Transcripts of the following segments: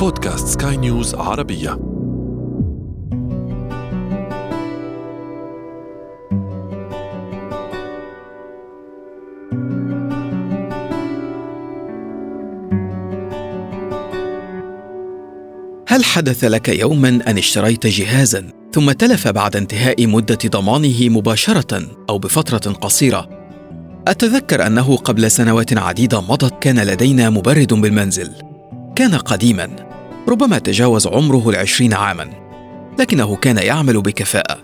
بودكاست سكاي نيوز عربية. هل حدث لك يوما أن اشتريت جهازا ثم تلف بعد انتهاء مدة ضمانه مباشرة أو بفترة قصيرة؟ أتذكر أنه قبل سنوات عديدة مضت كان لدينا مبرد بالمنزل. كان قديما. ربما تجاوز عمره العشرين عاما. لكنه كان يعمل بكفاءة.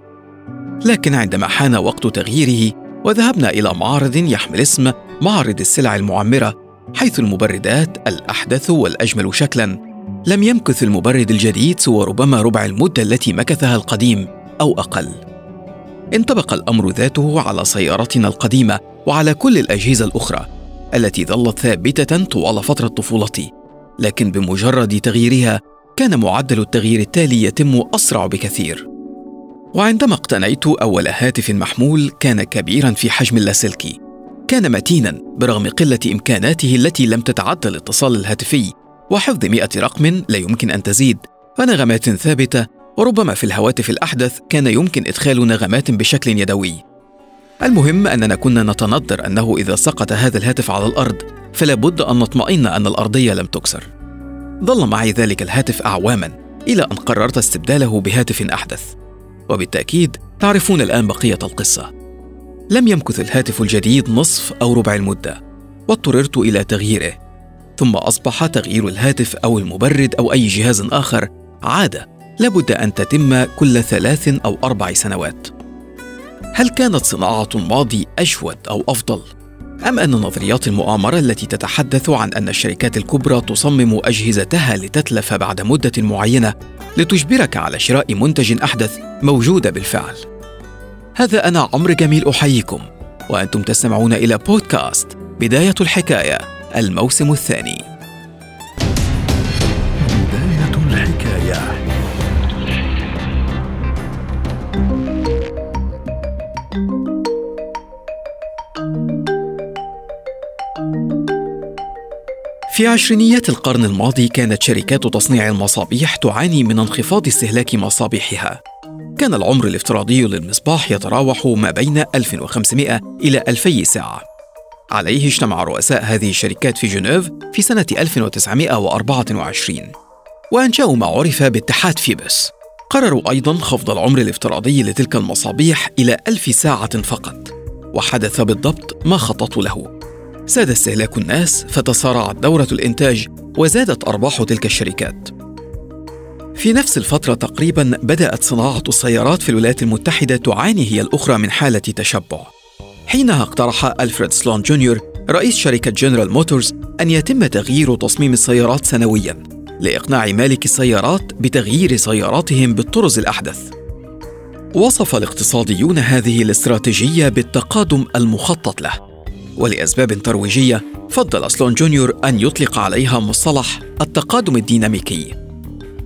لكن عندما حان وقت تغييره وذهبنا إلى معرض يحمل اسم معرض السلع المعمرة حيث المبردات الأحدث والأجمل شكلا. لم يمكث المبرد الجديد سوى ربما ربع المدة التي مكثها القديم أو أقل. انطبق الأمر ذاته على سيارتنا القديمة وعلى كل الأجهزة الأخرى التي ظلت ثابتة طوال فترة طفولتي، لكن بمجرد تغييرها كان معدل التغيير التالي يتم أسرع بكثير. وعندما اقتنيت أول هاتف محمول كان كبيرا في حجم اللاسلكي. كان متينا برغم قلة إمكاناته التي لم تتعدى الاتصال الهاتفي وحفظ مئة رقم لا يمكن أن تزيد ونغمات ثابتة وربما في الهواتف الأحدث كان يمكن إدخال نغمات بشكل يدوي المهم أننا كنا نتنظر أنه إذا سقط هذا الهاتف على الأرض فلا بد أن نطمئن أن الأرضية لم تكسر. ظل معي ذلك الهاتف أعواما إلى أن قررت استبداله بهاتف أحدث. وبالتأكيد تعرفون الآن بقية القصة. لم يمكث الهاتف الجديد نصف أو ربع المدة واضطررت إلى تغييره. ثم أصبح تغيير الهاتف أو المبرد أو أي جهاز آخر عادة. لابد أن تتم كل ثلاث أو أربع سنوات. هل كانت صناعة الماضي أجود أو أفضل؟ أم أن نظريات المؤامرة التي تتحدث عن أن الشركات الكبرى تصمم أجهزتها لتتلف بعد مدة معينة لتجبرك على شراء منتج أحدث موجودة بالفعل؟ هذا أنا عمر جميل أحييكم. وأنتم تستمعون إلى بودكاست بداية الحكاية الموسم الثاني. بداية الحكاية. في عشرينيات القرن الماضي كانت شركات تصنيع المصابيح تعاني من انخفاض استهلاك مصابيحها. كان العمر الافتراضي للمصباح يتراوح ما بين 1500 إلى 2000 ساعة. عليه اجتمع رؤساء هذه الشركات في جنيف في سنة 1924 وأنشأوا ما عرف باتحاد فيبس. قرروا أيضا خفض العمر الافتراضي لتلك المصابيح إلى ألف ساعة فقط. وحدث بالضبط ما خططوا له. زاد استهلاك الناس فتسارعت دورة الإنتاج وزادت أرباح تلك الشركات. في نفس الفترة تقريبا بدأت صناعة السيارات في الولايات المتحدة تعاني هي الأخرى من حالة تشبع. حينها اقترح ألفريد سلون جونيور رئيس شركة جنرال موتورز أن يتم تغيير تصميم السيارات سنوياً لإقناع مالك السيارات بتغيير سياراتهم بالطرز الأحدث. وصف الاقتصاديون هذه الاستراتيجية بالتقادم المخطط له، ولأسباب ترويجية فضل سلون جونيور أن يطلق عليها مصطلح التقادم الديناميكي.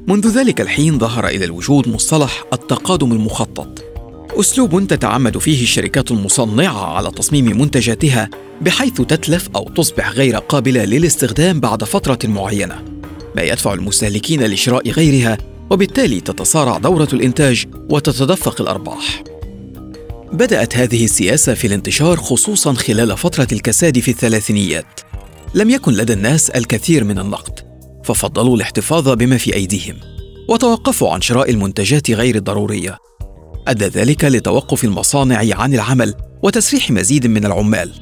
منذ ذلك الحين ظهر إلى الوجود مصطلح التقادم المخطط، أسلوب تتعمد فيه الشركات المصنعة على تصميم منتجاتها بحيث تتلف أو تصبح غير قابلة للاستخدام بعد فترة معينة. ما يدفع المستهلكين لشراء غيرها وبالتالي تتصارع دورة الإنتاج وتتدفق الأرباح. بدأت هذه السياسة في الانتشار خصوصا خلال فترة الكساد في الثلاثينيات. لم يكن لدى الناس الكثير من النقد ففضلوا الاحتفاظ بما في أيديهم وتوقفوا عن شراء المنتجات غير الضرورية. أدى ذلك لتوقف المصانع عن العمل وتسريح مزيد من العمال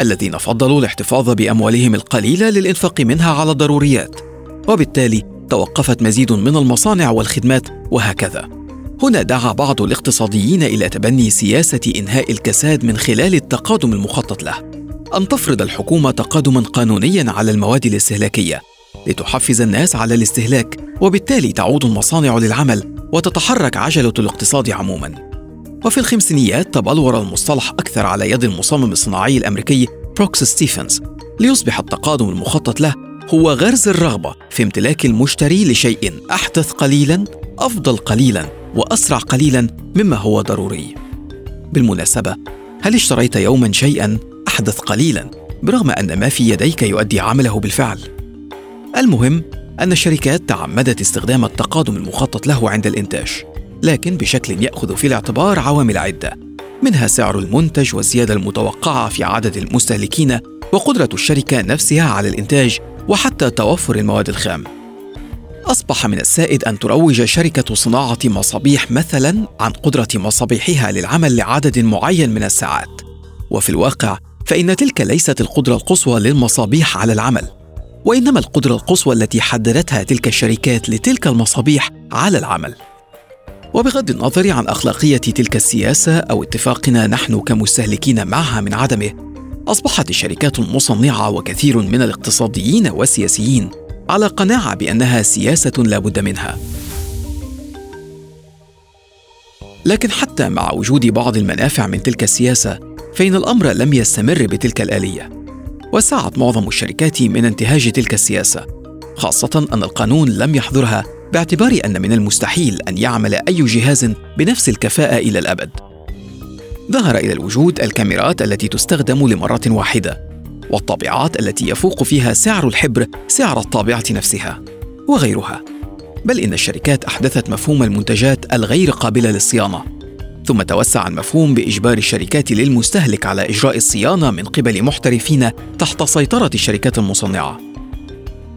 الذين فضلوا الاحتفاظ بأموالهم القليلة للإنفاق منها على الضروريات. وبالتالي توقفت مزيد من المصانع والخدمات وهكذا. هنا دعا بعض الاقتصاديين إلى تبني سياسة إنهاء الكساد من خلال التقادم المخطط له. أن تفرض الحكومة تقادما قانونيا على المواد الاستهلاكية لتحفز الناس على الاستهلاك وبالتالي تعود المصانع للعمل وتتحرك عجلة الاقتصاد عموما. وفي الخمسينيات تبلور المصطلح أكثر على يد المصمم الصناعي الأمريكي بروكس ستيفنز ليصبح التقادم المخطط له هو غرز الرغبة في امتلاك المشتري لشيء أحدث قليلا أفضل قليلا. وأسرع قليلا مما هو ضروري. بالمناسبة هل اشتريت يوما شيئا؟ أحدث قليلا برغم أن ما في يديك يؤدي عمله بالفعل؟ المهم أن الشركات تعمدت استخدام التقادم المخطط له عند الإنتاج لكن بشكل يأخذ في الاعتبار عوامل عدة منها سعر المنتج والزيادة المتوقعة في عدد المستهلكين وقدرة الشركة نفسها على الإنتاج وحتى توفر المواد الخام. أصبح من السائد أن تروج شركة صناعة مصابيح مثلا عن قدرة مصابيحها للعمل لعدد معين من الساعات. وفي الواقع فإن تلك ليست القدرة القصوى للمصابيح على العمل وإنما القدرة القصوى التي حددتها تلك الشركات لتلك المصابيح على العمل. وبغض النظر عن أخلاقية تلك السياسة أو اتفاقنا نحن كمستهلكين معها من عدمه أصبحت الشركات المصنعة وكثير من الاقتصاديين والسياسيين على قناعة بأنها سياسة لا بد منها. لكن حتى مع وجود بعض المنافع من تلك السياسة فإن الأمر لم يستمر بتلك الآلية. وسعت معظم الشركات من انتهاج تلك السياسة خاصة أن القانون لم يحظرها باعتبار أن من المستحيل أن يعمل أي جهاز بنفس الكفاءة إلى الأبد. ظهر إلى الوجود الكاميرات التي تستخدم لمرة واحدة. والطابعات التي يفوق فيها سعر الحبر سعر الطابعة نفسها وغيرها. بل إن الشركات أحدثت مفهوم المنتجات الغير قابلة للصيانة ثم توسع المفهوم بإجبار الشركات للمستهلك على إجراء الصيانة من قبل محترفين تحت سيطرة الشركات المصنعة.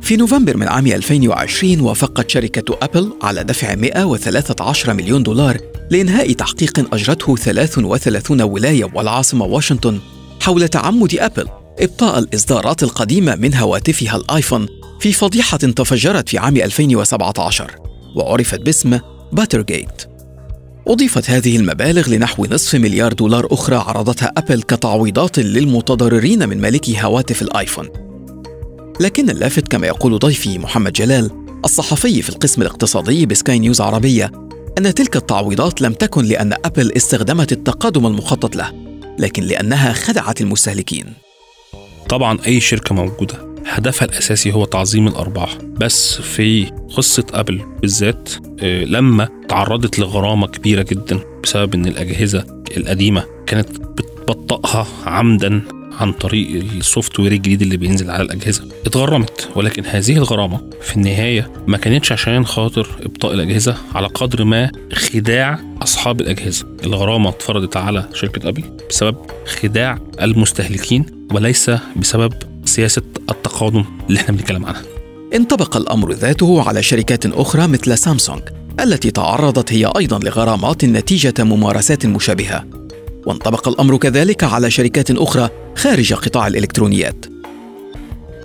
في نوفمبر من عام 2020 وافقت شركة أبل على دفع 113 مليون دولار لإنهاء تحقيق أجرته 33 ولاية والعاصمة واشنطن حول تعمد أبل. إبطاء الإصدارات القديمة من هواتفها الآيفون في فضيحة تفجرت في عام 2017 وعرفت باسم Batterygate أضيفت هذه المبالغ لنحو نصف مليار دولار أخرى عرضتها أبل كتعويضات للمتضررين من مالكي هواتف الآيفون. لكن اللافت كما يقول ضيفي محمد جلال الصحفي في القسم الاقتصادي بسكاي نيوز عربية أن تلك التعويضات لم تكن لأن أبل استخدمت التقادم المخطط له لكن لأنها خدعت المستهلكين. طبعا أي شركة موجودة هدفها الأساسي هو تعظيم الأرباح. بس في قصة أبل بالذات آه، لما تعرضت لغرامة كبيرة جدا بسبب أن الأجهزة القديمة كانت بتبطئها عمدا عن طريق ال software الجديد اللي بينزل على الأجهزة. اتغرمت. ولكن هذه الغرامة في النهاية ما كانتش عشان خاطر إبطاء الأجهزة على قدر ما خداع أصحاب الأجهزة. الغرامة اتفرضت على شركة أبل بسبب خداع المستهلكين وليس بسبب سياسة التقادم اللي إحنا بنتكلم عنها. انطبق الأمر ذاته على شركات أخرى مثل سامسونج التي تعرضت هي أيضا لغرامات نتيجة ممارسات مشابهة. وانطبق الأمر كذلك على شركات أخرى خارج قطاع الإلكترونيات.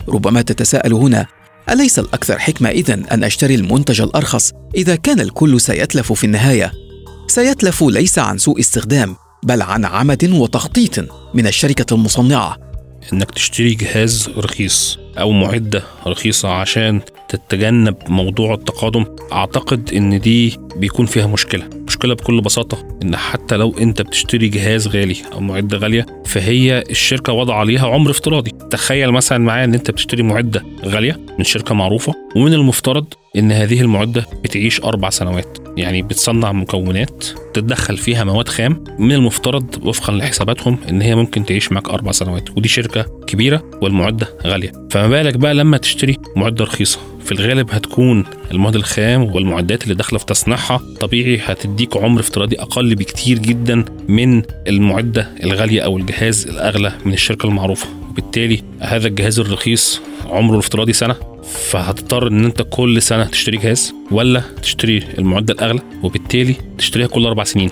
ربما تتساءل هنا أليس الأكثر حكمة إذن أن أشتري المنتج الأرخص إذا كان الكل سيتلف في النهاية؟ سيتلف ليس عن سوء استخدام بل عن عمد وتخطيط من الشركة المصنعة. إنك تشتري جهاز رخيص أو معدة رخيصة عشان تتجنب موضوع التقادم. أعتقد إن دي بيكون فيها مشكلة. مشكلة بكل بساطة إن حتى لو أنت بتشتري جهاز غالي أو معدة غالية فهي الشركة وضع عليها عمر افتراضي. تخيل مثلا معايا إن أنت بتشتري معدة غالية من شركة معروفة ومن المفترض إن هذه المعدة بتعيش أربع سنوات. يعني بتصنع مكونات تتدخل فيها مواد خام. من المفترض وفقا لحساباتهم إن هي ممكن تعيش معاك أربع سنوات. ودي شركة كبيرة والمعدة غالية. فما بالك بقى لما تشتري معدة رخيصة؟ في الغالب هتكون المواد الخام والمعدات اللي داخلة في تصنيعها طبيعي هتديك عمر افتراضي أقل بكتير جدا من المعدة الغالية أو الجهاز الأغلى من الشركة المعروفة. وبالتالي هذا الجهاز الرخيص عمره الافتراضي سنة فهتضطر إن أنت كل سنة تشتري جهاز ولا تشتري المعدة الأغلى وبالتالي تشتريها كل أربع سنين.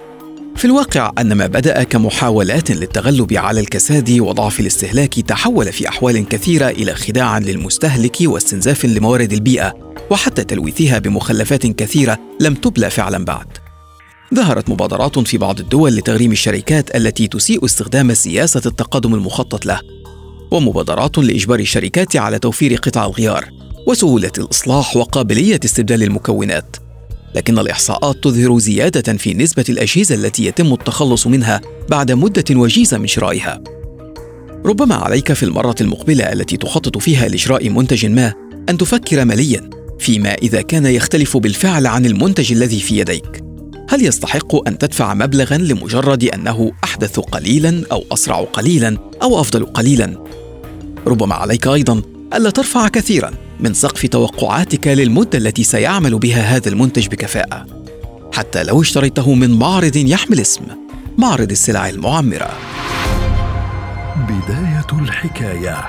في الواقع أن ما بدأ كمحاولات للتغلب على الكساد وضعف الاستهلاك تحول في أحوال كثيرة إلى خداع للمستهلك واستنزاف لموارد البيئة وحتى تلويثها بمخلفات كثيرة لم تبلى فعلا بعد. ظهرت مبادرات في بعض الدول لتغريم الشركات التي تسيء استخدام سياسة التقدم المخطط له. ومبادرات لإجبار الشركات على توفير قطع الغيار وسهولة الإصلاح وقابلية استبدال المكونات. لكن الإحصاءات تظهر زيادة في نسبة الأجهزة التي يتم التخلص منها بعد مدة وجيزة من شرائها. ربما عليك في المرة المقبلة التي تخطط فيها لشراء منتج ما أن تفكر مليا فيما إذا كان يختلف بالفعل عن المنتج الذي في يديك. هل يستحق أن تدفع مبلغا لمجرد أنه أحدث قليلا أو أسرع قليلا أو أفضل قليلا؟ ربما عليك أيضا ألا ترفع كثيرا من سقف توقعاتك للمدة التي سيعمل بها هذا المنتج بكفاءة. حتى لو اشتريته من معرض يحمل اسم معرض السلع المعمرة. بداية الحكاية.